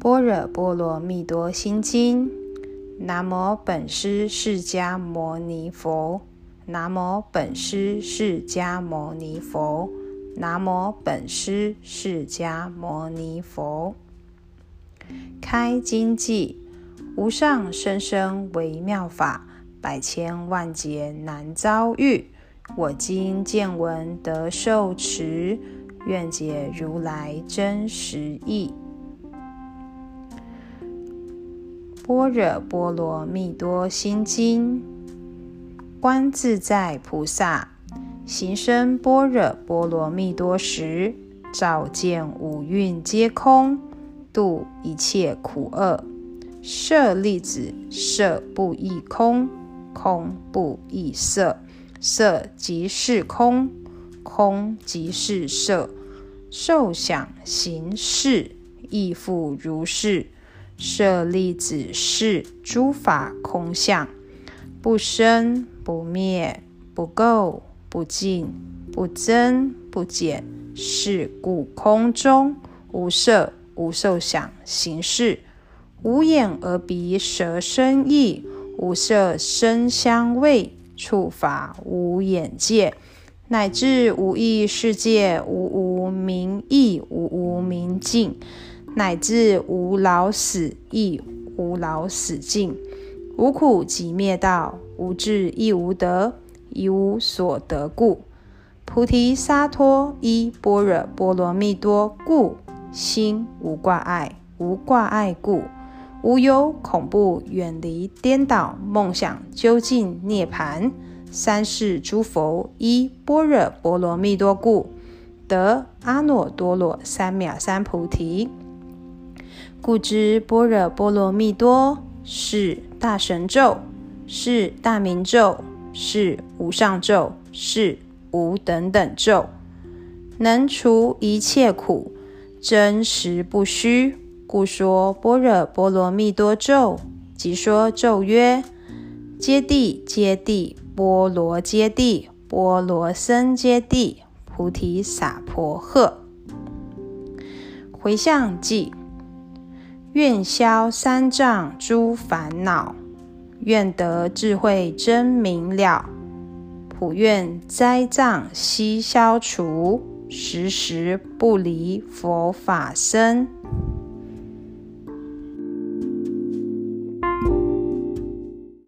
般若波罗蜜多心经。南无本师释迦牟尼佛。南无本师释迦牟尼佛。南无本师释迦牟尼佛。开经偈：无上甚深微妙法，百千万劫难遭遇。我今见闻得受持，愿解如来真实义。般若波罗蜜多心经，观自在菩萨行深般若波罗蜜多时，照见五蕴皆空，度一切苦厄。舍利子，色不异空，空不异色，色即是空，空即是色，受想行识亦复如是。舍利子，是诸法空相，不生不灭，不垢不净，不增不减。是故空中无色无受想行识，无眼耳鼻舌身意，无色声香味触法，无眼界，乃至无意识界，无无明亦无无明尽。乃至无老死亦无老死尽，无苦集灭道，无智亦无得，一无所得故。菩提萨埵依般若波罗蜜多故，心无挂碍，无挂碍故，无有恐怖，远离颠倒梦想，究竟涅槃。三世诸佛依般若波罗蜜多故，得阿耨多罗三藐三菩提。故知般若波罗蜜多是大神咒，是大明咒，是无上咒，是无等等咒，能除一切苦，真实不虚。故说般若波罗蜜多咒，即说咒曰：揭谛揭谛，波罗揭谛，波罗僧揭谛，菩提萨婆诃。回向偈。愿消三障诸烦恼，愿得智慧真明了，普愿灾障悉消除，时时不离佛法身。